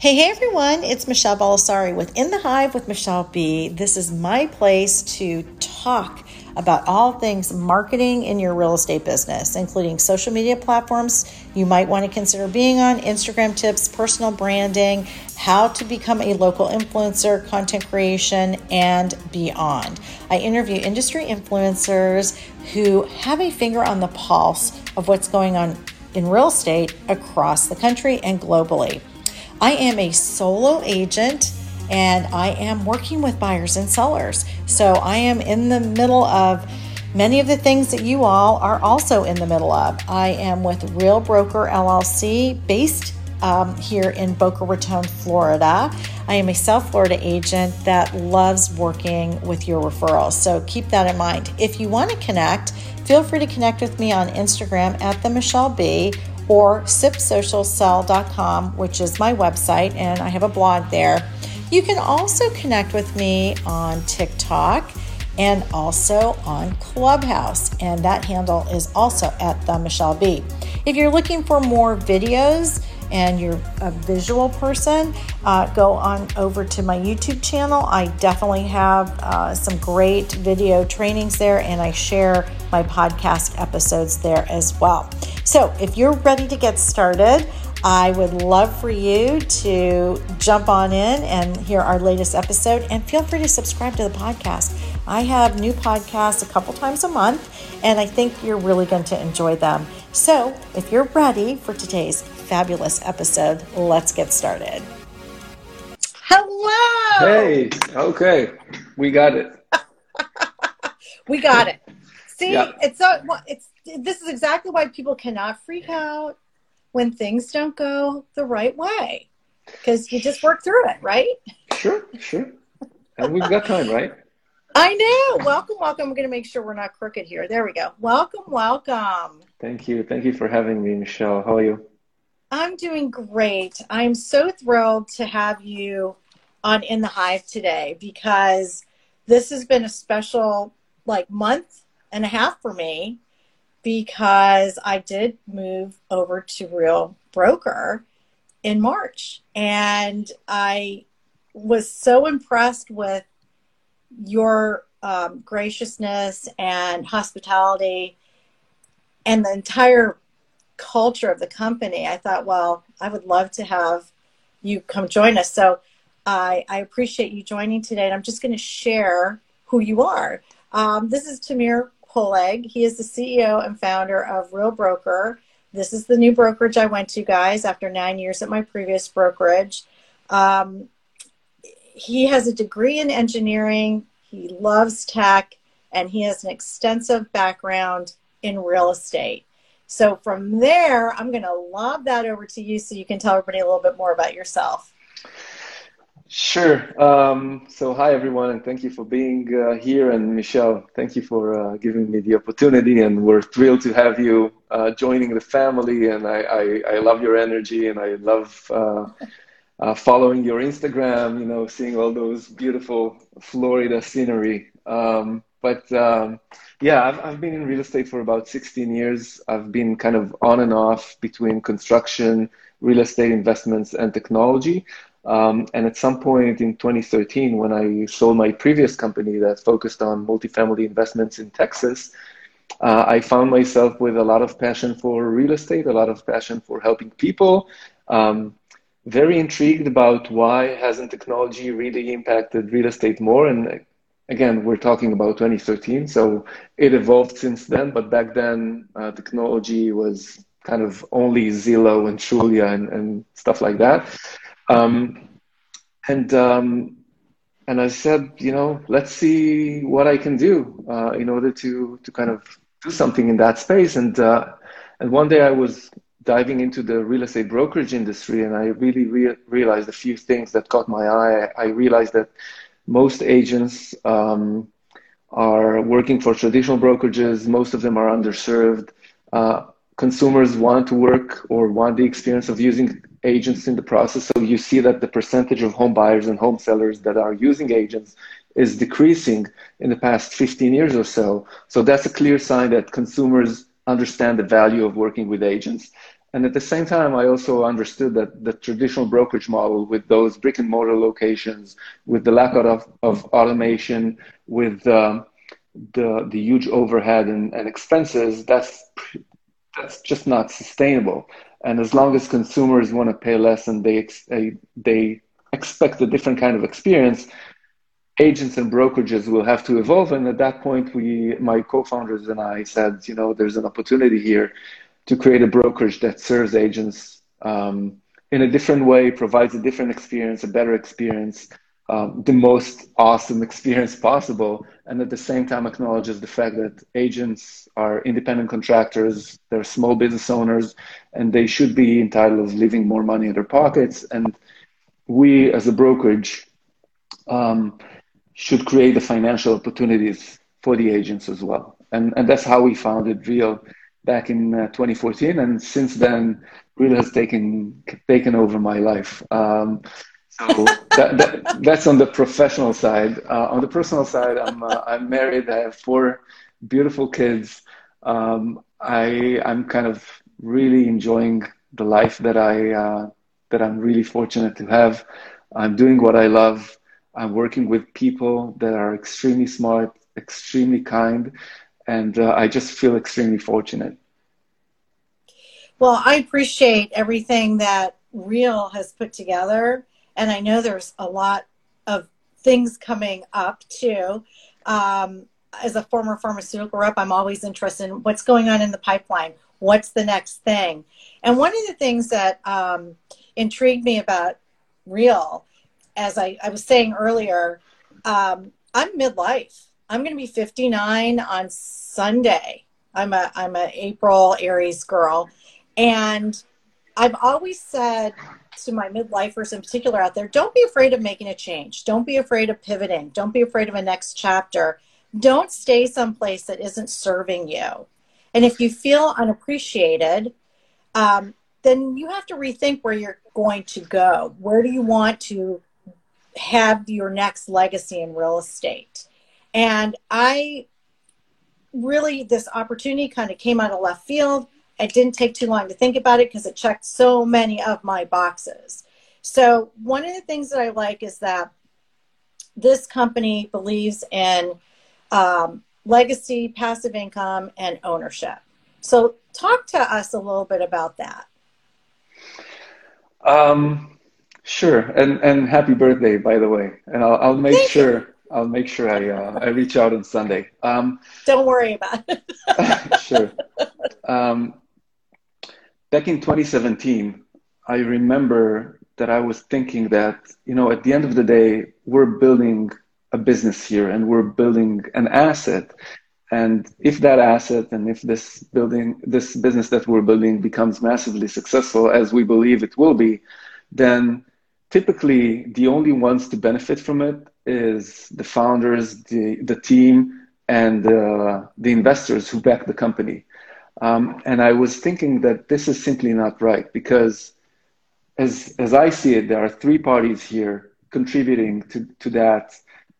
Hey, hey everyone, it's Michelle Bellisari with In the Hive with Michelle B. This is my place to talk about all things marketing in your real estate business, including social media platforms you might want to consider being on, Instagram tips, personal branding, how to become a local influencer, content creation, and beyond. I interview industry influencers who have a finger on the pulse of what's going on in real estate across the country and globally. I am a solo agent and I am working with buyers and sellers. So I am in the middle of many of the things that you all are also in the middle of. I am with Real Broker LLC based um, here in Boca Raton, Florida. I am a South Florida agent that loves working with your referrals. So keep that in mind. If you want to connect, feel free to connect with me on Instagram at the Michelle B or sipsocialcell.com, which is my website, and I have a blog there. You can also connect with me on TikTok and also on Clubhouse, and that handle is also at the Michelle B. If you're looking for more videos, and you're a visual person, uh, go on over to my YouTube channel. I definitely have uh, some great video trainings there, and I share my podcast episodes there as well. So if you're ready to get started, I would love for you to jump on in and hear our latest episode and feel free to subscribe to the podcast. I have new podcasts a couple times a month and I think you're really going to enjoy them. So, if you're ready for today's fabulous episode, let's get started. Hello. Hey, okay. We got it. we got it. See, yep. it's so it's this is exactly why people cannot freak out when things don't go the right way because you just work through it, right? Sure, sure. And we've got time, right? I know. Welcome, welcome. I'm going to make sure we're not crooked here. There we go. Welcome, welcome. Thank you. Thank you for having me, Michelle. How are you? I'm doing great. I'm so thrilled to have you on In the Hive today because this has been a special like month and a half for me because I did move over to Real Broker in March. And I was so impressed with your um, graciousness and hospitality and the entire culture of the company. I thought, well, I would love to have you come join us. So I, I appreciate you joining today. And I'm just going to share who you are. Um, this is Tamir Poleg. He is the CEO and founder of Real Broker. This is the new brokerage I went to, guys, after nine years at my previous brokerage. Um, he has a degree in engineering, he loves tech, and he has an extensive background in real estate. So, from there, I'm going to lob that over to you so you can tell everybody a little bit more about yourself. Sure. Um, so, hi everyone, and thank you for being uh, here. And Michelle, thank you for uh, giving me the opportunity. And we're thrilled to have you uh, joining the family. And I, I, I, love your energy, and I love uh, uh, following your Instagram. You know, seeing all those beautiful Florida scenery. Um, but um, yeah, I've, I've been in real estate for about 16 years. I've been kind of on and off between construction, real estate investments, and technology. Um, and at some point in 2013, when I sold my previous company that focused on multifamily investments in Texas, uh, I found myself with a lot of passion for real estate, a lot of passion for helping people. Um, very intrigued about why hasn't technology really impacted real estate more. And again, we're talking about 2013, so it evolved since then. But back then, uh, technology was kind of only Zillow and Trulia and, and stuff like that. Um, and um, and I said, you know, let's see what I can do uh, in order to to kind of do something in that space. And uh, and one day I was diving into the real estate brokerage industry, and I really re- realized a few things that caught my eye. I realized that most agents um, are working for traditional brokerages. Most of them are underserved. Uh, consumers want to work or want the experience of using agents in the process. So you see that the percentage of home buyers and home sellers that are using agents is decreasing in the past 15 years or so. So that's a clear sign that consumers understand the value of working with agents. And at the same time, I also understood that the traditional brokerage model with those brick and mortar locations, with the lack of, of automation, with um, the, the huge overhead and, and expenses, that's, that's just not sustainable. And as long as consumers want to pay less and they, they expect a different kind of experience, agents and brokerages will have to evolve. And at that point, we, my co-founders and I said, you know, there's an opportunity here to create a brokerage that serves agents um, in a different way, provides a different experience, a better experience, um, the most awesome experience possible, and at the same time acknowledges the fact that agents are independent contractors, they're small business owners, and they should be entitled to leaving more money in their pockets. And we, as a brokerage, um, should create the financial opportunities for the agents as well. And, and that's how we founded Real back in uh, 2014. And since then, Real has taken, taken over my life. Um, so that, that, that's on the professional side. Uh, on the personal side, I'm, uh, I'm married. I have four beautiful kids. Um, I, I'm kind of really enjoying the life that I, uh, that I'm really fortunate to have. I'm doing what I love. I'm working with people that are extremely smart, extremely kind, and uh, I just feel extremely fortunate. Well, I appreciate everything that Real has put together, and I know there's a lot of things coming up too. Um, as a former pharmaceutical rep, I'm always interested in what's going on in the pipeline. What's the next thing? And one of the things that um, intrigued me about Real as I, I was saying earlier, um, I'm midlife. I'm going to be 59 on Sunday. I'm a I'm a April Aries girl, and I've always said to my midlifers in particular out there, don't be afraid of making a change. Don't be afraid of pivoting. Don't be afraid of a next chapter. Don't stay someplace that isn't serving you. And if you feel unappreciated, um, then you have to rethink where you're going to go. Where do you want to have your next legacy in real estate. And I really, this opportunity kind of came out of left field. It didn't take too long to think about it because it checked so many of my boxes. So, one of the things that I like is that this company believes in um, legacy, passive income, and ownership. So, talk to us a little bit about that. Um, Sure, and and happy birthday, by the way. And I'll I'll make Thank sure you. I'll make sure I uh, I reach out on Sunday. Um, Don't worry about it. sure. Um, back in 2017, I remember that I was thinking that you know at the end of the day we're building a business here and we're building an asset and if that asset and if this building this business that we're building becomes massively successful as we believe it will be then typically the only ones to benefit from it is the founders, the, the team, and uh, the investors who back the company. Um, and I was thinking that this is simply not right because, as, as I see it, there are three parties here contributing to, to that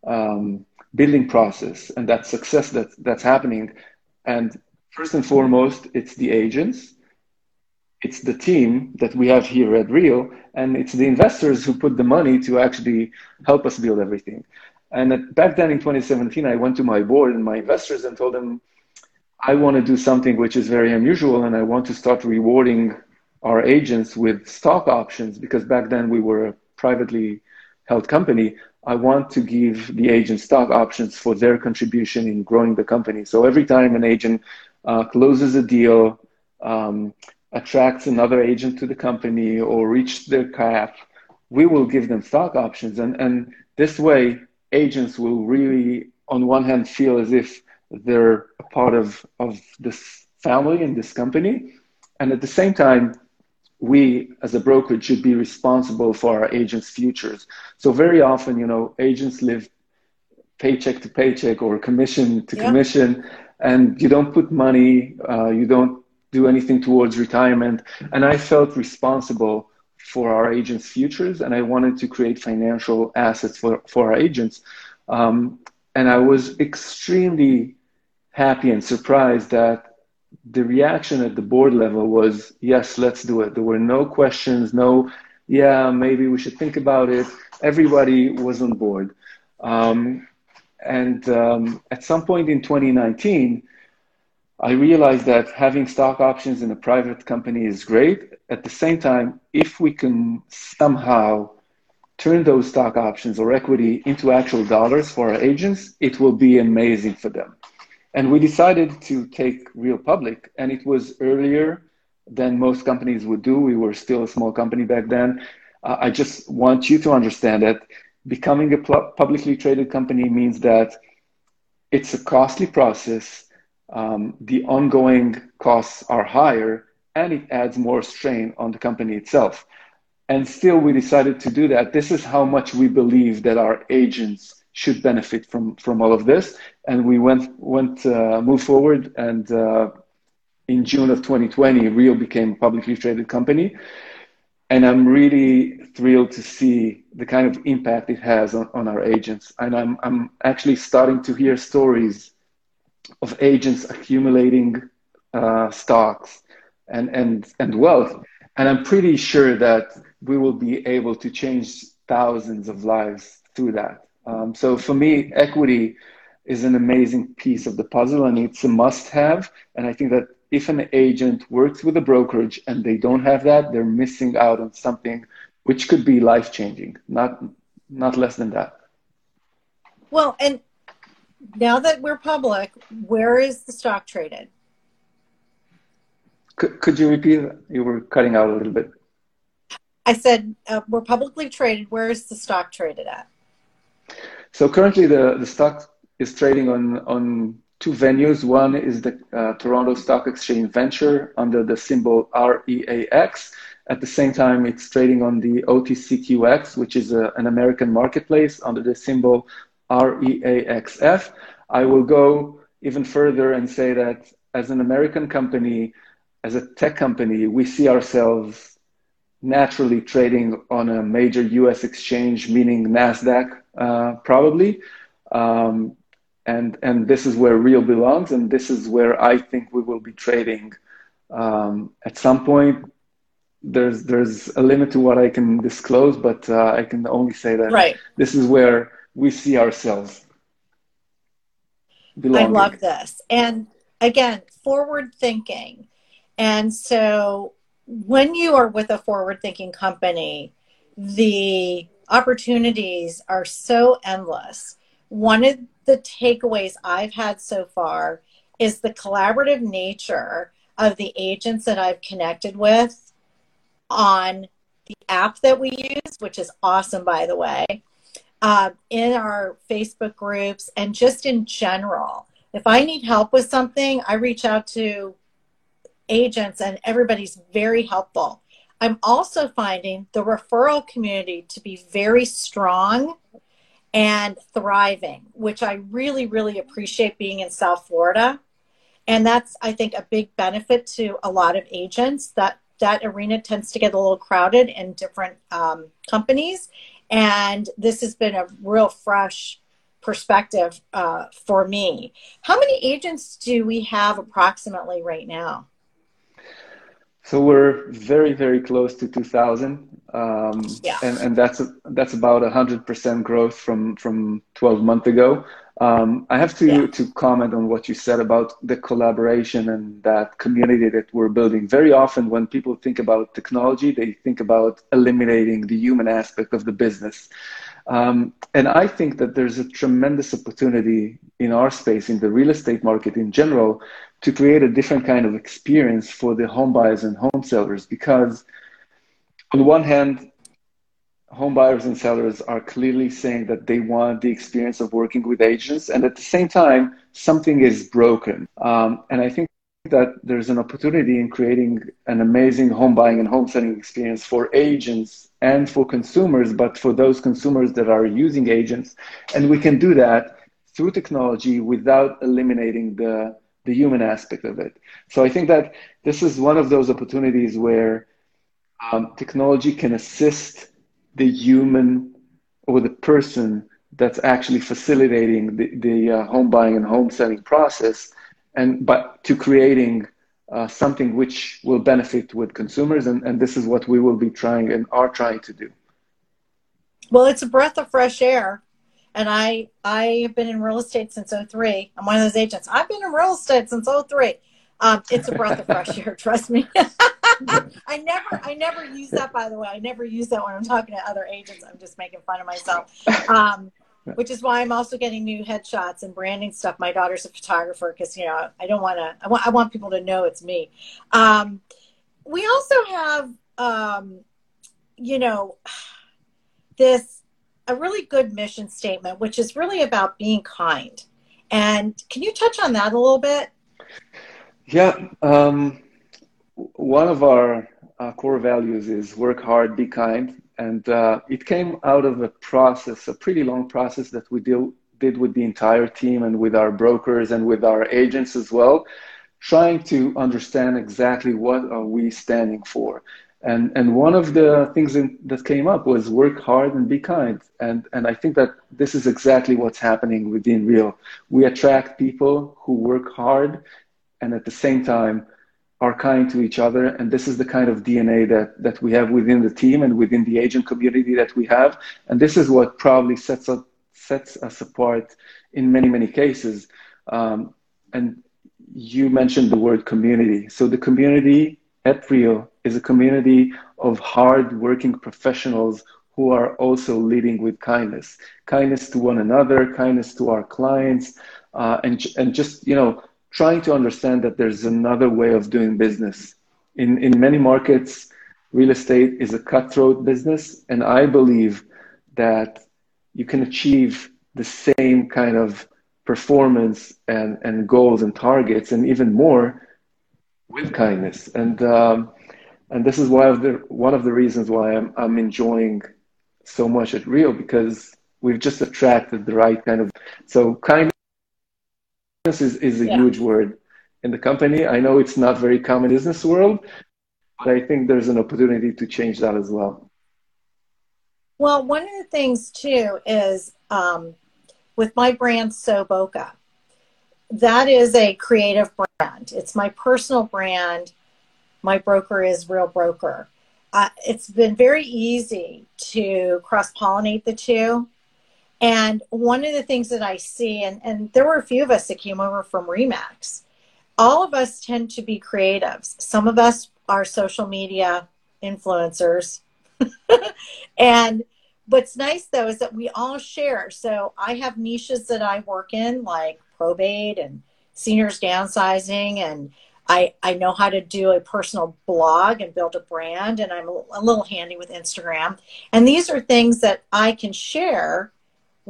um, building process and that success that, that's happening. And first and foremost, it's the agents it's the team that we have here at Real, and it's the investors who put the money to actually help us build everything. And at, back then in 2017, I went to my board and my investors and told them, I want to do something which is very unusual, and I want to start rewarding our agents with stock options because back then we were a privately held company. I want to give the agent stock options for their contribution in growing the company. So every time an agent uh, closes a deal, um, attracts another agent to the company or reach their cap, we will give them stock options. And, and this way, agents will really, on one hand, feel as if they're a part of, of this family and this company. And at the same time, we as a brokerage should be responsible for our agents' futures. So very often, you know, agents live paycheck to paycheck or commission to yeah. commission, and you don't put money, uh, you don't do anything towards retirement. And I felt responsible for our agents' futures, and I wanted to create financial assets for, for our agents. Um, and I was extremely happy and surprised that the reaction at the board level was yes, let's do it. There were no questions, no, yeah, maybe we should think about it. Everybody was on board. Um, and um, at some point in 2019, I realized that having stock options in a private company is great. At the same time, if we can somehow turn those stock options or equity into actual dollars for our agents, it will be amazing for them. And we decided to take Real public, and it was earlier than most companies would do. We were still a small company back then. Uh, I just want you to understand that becoming a publicly traded company means that it's a costly process. Um, the ongoing costs are higher, and it adds more strain on the company itself. And still, we decided to do that. This is how much we believe that our agents should benefit from from all of this. And we went went uh, forward, and uh, in June of 2020, Real became a publicly traded company. And I'm really thrilled to see the kind of impact it has on, on our agents. And I'm I'm actually starting to hear stories of agents accumulating uh, stocks and and and wealth. And I'm pretty sure that we will be able to change thousands of lives through that. Um, so for me, equity is an amazing piece of the puzzle and it's a must have. And I think that if an agent works with a brokerage and they don't have that, they're missing out on something which could be life changing, not, not less than that. Well, and now that we're public, where is the stock traded? Could, could you repeat? You were cutting out a little bit. I said uh, we're publicly traded. Where is the stock traded at? So currently, the, the stock is trading on on two venues. One is the uh, Toronto Stock Exchange Venture under the symbol REAX. At the same time, it's trading on the OTCQX, which is a, an American marketplace under the symbol REAXF. I will go even further and say that as an American company, as a tech company, we see ourselves naturally trading on a major US exchange, meaning NASDAQ, uh, probably. Um, and, and this is where real belongs, and this is where I think we will be trading um, at some point. There's there's a limit to what I can disclose, but uh, I can only say that right. this is where we see ourselves. Belonging. I love this, and again, forward thinking, and so when you are with a forward thinking company, the opportunities are so endless. One of the takeaways I've had so far is the collaborative nature of the agents that I've connected with on the app that we use, which is awesome, by the way, uh, in our Facebook groups, and just in general. If I need help with something, I reach out to agents, and everybody's very helpful. I'm also finding the referral community to be very strong and thriving, which I really, really appreciate being in South Florida. And that's, I think, a big benefit to a lot of agents that that arena tends to get a little crowded in different um, companies. And this has been a real fresh perspective uh, for me. How many agents do we have approximately right now? So we're very, very close to 2,000. Um, yeah. and, and that's, a, that's about 100% growth from, from 12 months ago. Um, I have to, yeah. to comment on what you said about the collaboration and that community that we're building. Very often, when people think about technology, they think about eliminating the human aspect of the business. Um, and I think that there's a tremendous opportunity in our space, in the real estate market in general, to create a different kind of experience for the home buyers and home sellers because on the one hand home buyers and sellers are clearly saying that they want the experience of working with agents and at the same time something is broken um, and i think that there's an opportunity in creating an amazing home buying and home selling experience for agents and for consumers but for those consumers that are using agents and we can do that through technology without eliminating the the human aspect of it. So I think that this is one of those opportunities where um, technology can assist the human or the person that's actually facilitating the, the uh, home buying and home selling process and but to creating uh, something which will benefit with consumers. And, and this is what we will be trying and are trying to do. Well, it's a breath of fresh air. And I, I have been in real estate since 03. I'm one of those agents. I've been in real estate since 03. Um, it's a breath of fresh air. Trust me. I never, I never use that. By the way, I never use that when I'm talking to other agents. I'm just making fun of myself. Um, which is why I'm also getting new headshots and branding stuff. My daughter's a photographer because you know I don't want to. I want I want people to know it's me. Um, we also have, um, you know, this a really good mission statement, which is really about being kind. And can you touch on that a little bit? Yeah, um, one of our uh, core values is work hard, be kind, and uh, it came out of a process, a pretty long process that we deal, did with the entire team and with our brokers and with our agents as well, trying to understand exactly what are we standing for. And, and one of the things in, that came up was work hard and be kind. And, and I think that this is exactly what's happening within Real. We attract people who work hard and at the same time are kind to each other. And this is the kind of DNA that, that we have within the team and within the agent community that we have. And this is what probably sets us, sets us apart in many, many cases. Um, and you mentioned the word community. So the community at Real is a community of hard-working professionals who are also leading with kindness, kindness to one another, kindness to our clients, uh, and and just you know trying to understand that there's another way of doing business. In, in many markets, real estate is a cutthroat business, and I believe that you can achieve the same kind of performance and, and goals and targets, and even more with kindness. And um, and this is of the one of the reasons why I'm I'm enjoying so much at Real because we've just attracted the right kind of so kindness is, is a yeah. huge word in the company. I know it's not very common in business world, but I think there's an opportunity to change that as well. Well, one of the things too is um, with my brand SoooBoca, that is a creative brand. It's my personal brand. My broker is Real Broker. Uh, it's been very easy to cross pollinate the two and one of the things that I see, and, and there were a few of us that came over from RE/MAX, all of us tend to be creatives. Some of us are social media influencers. and what's nice though is that we all share. So I have niches that I work in, like probate and seniors downsizing and I, I know how to do a personal blog and build a brand and I'm a little handy with Instagram. And these are things that I can share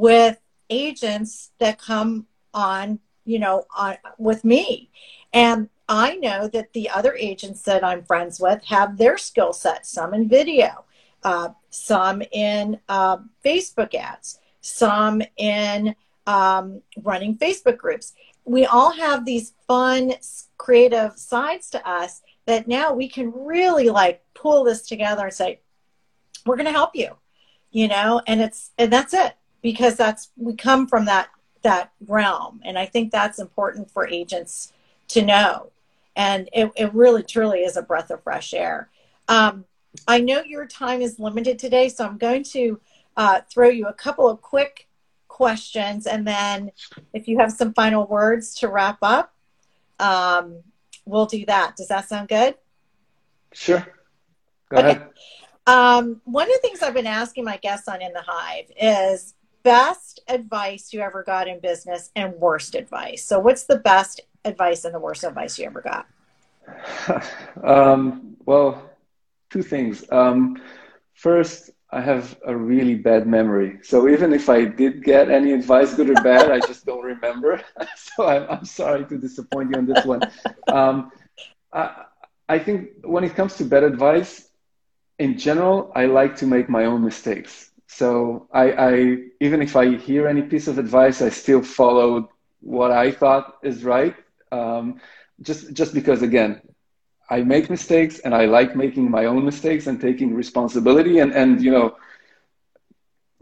with agents that come on, you know, on, with me. And I know that the other agents that I'm friends with have their skill set, some in video, uh, some in uh, Facebook ads, some in um, running Facebook groups. We all have these fun, creative sides to us that now we can really like pull this together and say, we're going to help you, you know, and it's, and that's it because that's we come from that that realm. And i think that's important for agents to know. And it, it really truly is a breath of fresh air. Um, i know your time is limited today so i'm going to uh, throw you a couple of quick questions. And then if you have some final words to wrap up um, we'll do that. Does that sound good? Sure. Go okay. ahead. Um, one of the things I've been asking my guests on In the Hive is best advice you ever got in business and worst advice. So, what's the best advice and the worst advice you ever got? um, well, two things. Um, first, I have a really bad memory. So even if I did get any advice, good or bad, I just don't remember. so I'm, I'm, sorry to disappoint you on this one. Um, I, I think when it comes to bad advice, in general, I like to make my own mistakes. So I, I, even if I hear any piece of advice, I still follow what I thought is right. Um, just just because again, I make mistakes and I like making my own mistakes and taking responsibility and and you know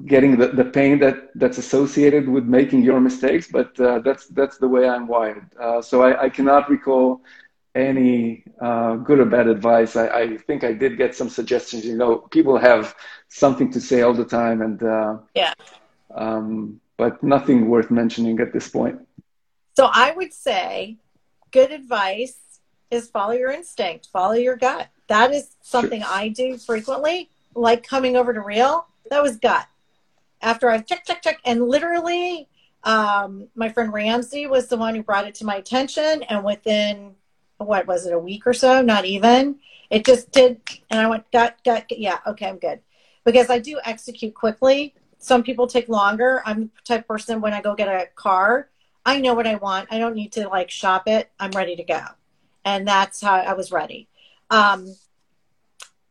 getting the, the pain that that's associated with making your mistakes. But uh, that's that's the way I'm wired. Uh, so I, I cannot recall any uh, good or bad advice. I, I, think I did get some suggestions. You know, people have something to say all the time, and uh, yeah, um, but nothing worth mentioning at this point. So I would say, good advice is follow your instinct, follow your gut. That is something sure. I do frequently. Like coming over to Real, that was gut. After I've check, check, check, and literally, um, my friend Ramsey was the one who brought it to my attention, and within what was it, a week or so, not even. It just did, and I went, gut, gut, yeah, okay, I'm good. Because I do execute quickly. Some people take longer. I'm the type person when I go get a car, I know what I want. I don't need to like shop it. I'm ready to go. And that's how I was ready. Um,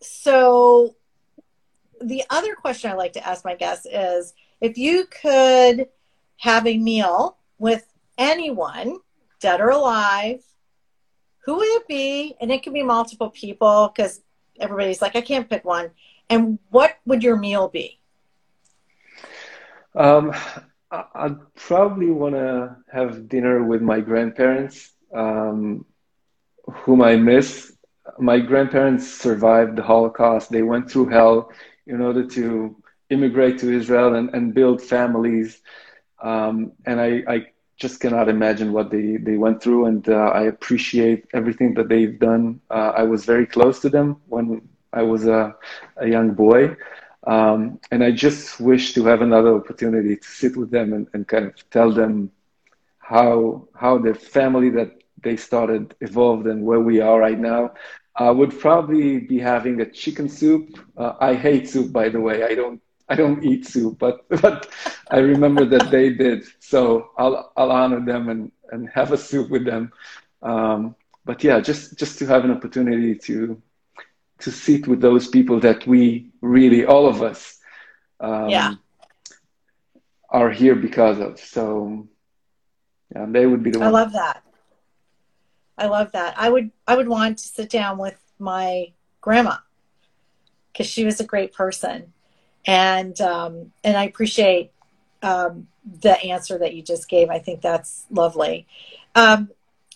so the other question I like to ask my guests is if you could have a meal with anyone, dead or alive, who would it be? And it can be multiple people because everybody's like, I can't pick one. And what would your meal be? Um, I'd probably want to have dinner with my grandparents, um, whom I miss. My grandparents survived the Holocaust. They went through hell in order to immigrate to Israel and, and build families. Um, and I, I just cannot imagine what they, they went through. And uh, I appreciate everything that they've done. Uh, I was very close to them when I was a, a young boy. Um, and I just wish to have another opportunity to sit with them and, and kind of tell them how, how the family that they started evolved and where we are right now. I would probably be having a chicken soup. Uh, I hate soup, by the way. I don't I don't eat soup, but but I remember that they did. So I'll I'll honor them and and have a soup with them. Um, but yeah, just just to have an opportunity to to sit with those people that we really all of us um, yeah. are here because of. So yeah, they would be the. I love that. I love that. I would I would want to sit down with my grandma because she was a great person and um, and I appreciate um, the answer that you just gave. I think that's lovely. Um,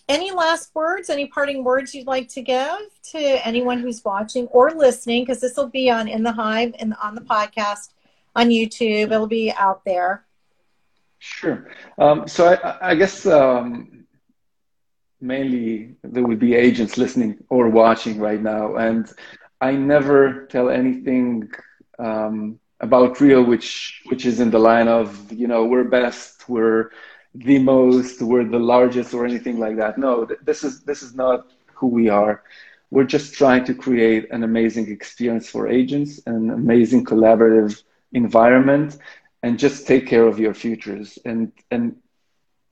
any last words? Any parting words you'd like to give to anyone who's watching or listening? Because this will be on in the hive and on the podcast on YouTube. It'll be out there. Sure. Um, so I, I guess um, mainly there would be agents listening or watching right now, and I never tell anything um, about Real, which which is in the line of you know we're best, we're the most, we're the largest, or anything like that. No, this is this is not who we are. We're just trying to create an amazing experience for agents, an amazing collaborative environment, and just take care of your futures. And and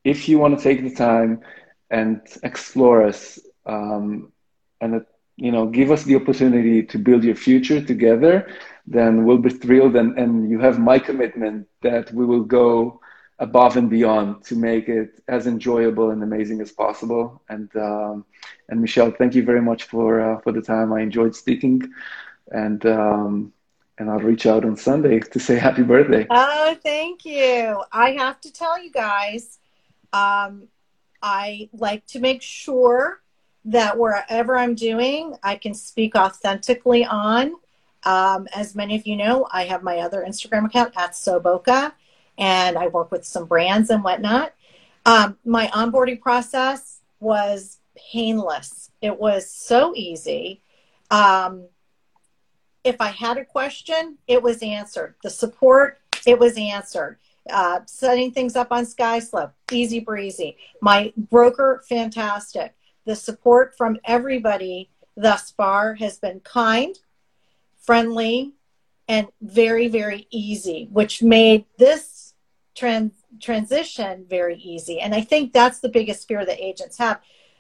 if you want to take the time and explore us, um, and you know give us the opportunity to build your future together then we'll be thrilled and, and you have my commitment that we will go above and beyond to make it as enjoyable and amazing as possible. And um, and michelle thank you very much for uh, for the time. I enjoyed speaking and um, and i'll reach out on sunday to say happy birthday. Oh thank you. I have to tell you guys um, i like to make sure that wherever i'm doing i can speak authentically on um, as many of you know, I have my other Instagram account at SoooBoca, and I work with some brands and whatnot. Um, my onboarding process was painless. It was so easy. Um, if I had a question, it was answered. The support, it was answered. Uh, setting things up on SkySlope, easy breezy. My broker, fantastic. The support from everybody thus far has been kind, friendly, and very, very easy, which made this trans- transition very easy. And I think that's the biggest fear that agents have.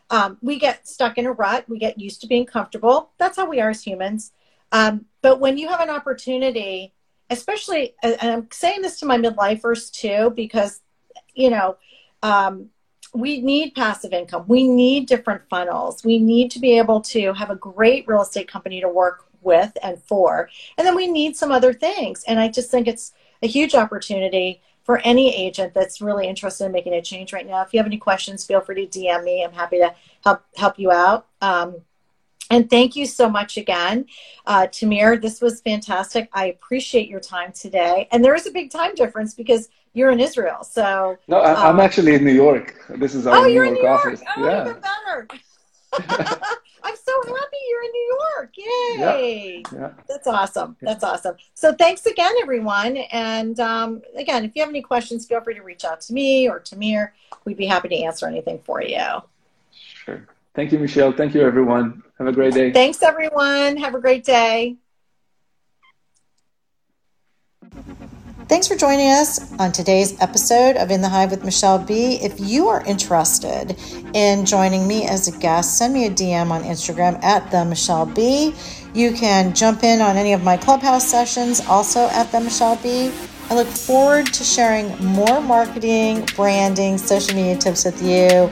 Um, we get stuck in a rut, we get used to being comfortable. That's how we are as humans. Um, but when you have an opportunity, especially, and I'm saying this to my midlifers too, because, you know, um, we need passive income. We need different funnels. We need to be able to have a great real estate company to work with and for. And then we need some other things. And I just think it's a huge opportunity for any agent that's really interested in making a change right now. If you have any questions, feel free to DM me. I'm happy to help help you out. Um, and thank you so much again, uh, Tamir. This was fantastic. I appreciate your time today. And there is a big time difference because you're in Israel. So no, I, am um, actually in New York. This is our oh, New you're York, in New York. office. Oh, yeah. even better. I'm so happy you're in New York. Yay. Yeah. yeah. That's awesome. That's awesome. So thanks again, everyone. And um, again, if you have any questions, feel free to reach out to me or Tamir. We'd be happy to answer anything for you. Sure. Thank you, Michelle. Thank you, everyone. Have a great day. Thanks, everyone. Have a great day. Thanks for joining us on today's episode of In the Hive with Michelle B. If you are interested in joining me as a guest, send me a DM on Instagram at the Michelle B. You can jump in on any of my clubhouse sessions, also at the Michelle B. I look forward to sharing more marketing, branding, social media tips with you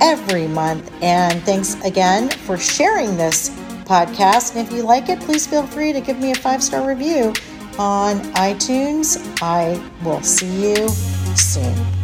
every month. And thanks again for sharing this podcast. And if you like it, please feel free to give me a five star review on iTunes. I will see you soon.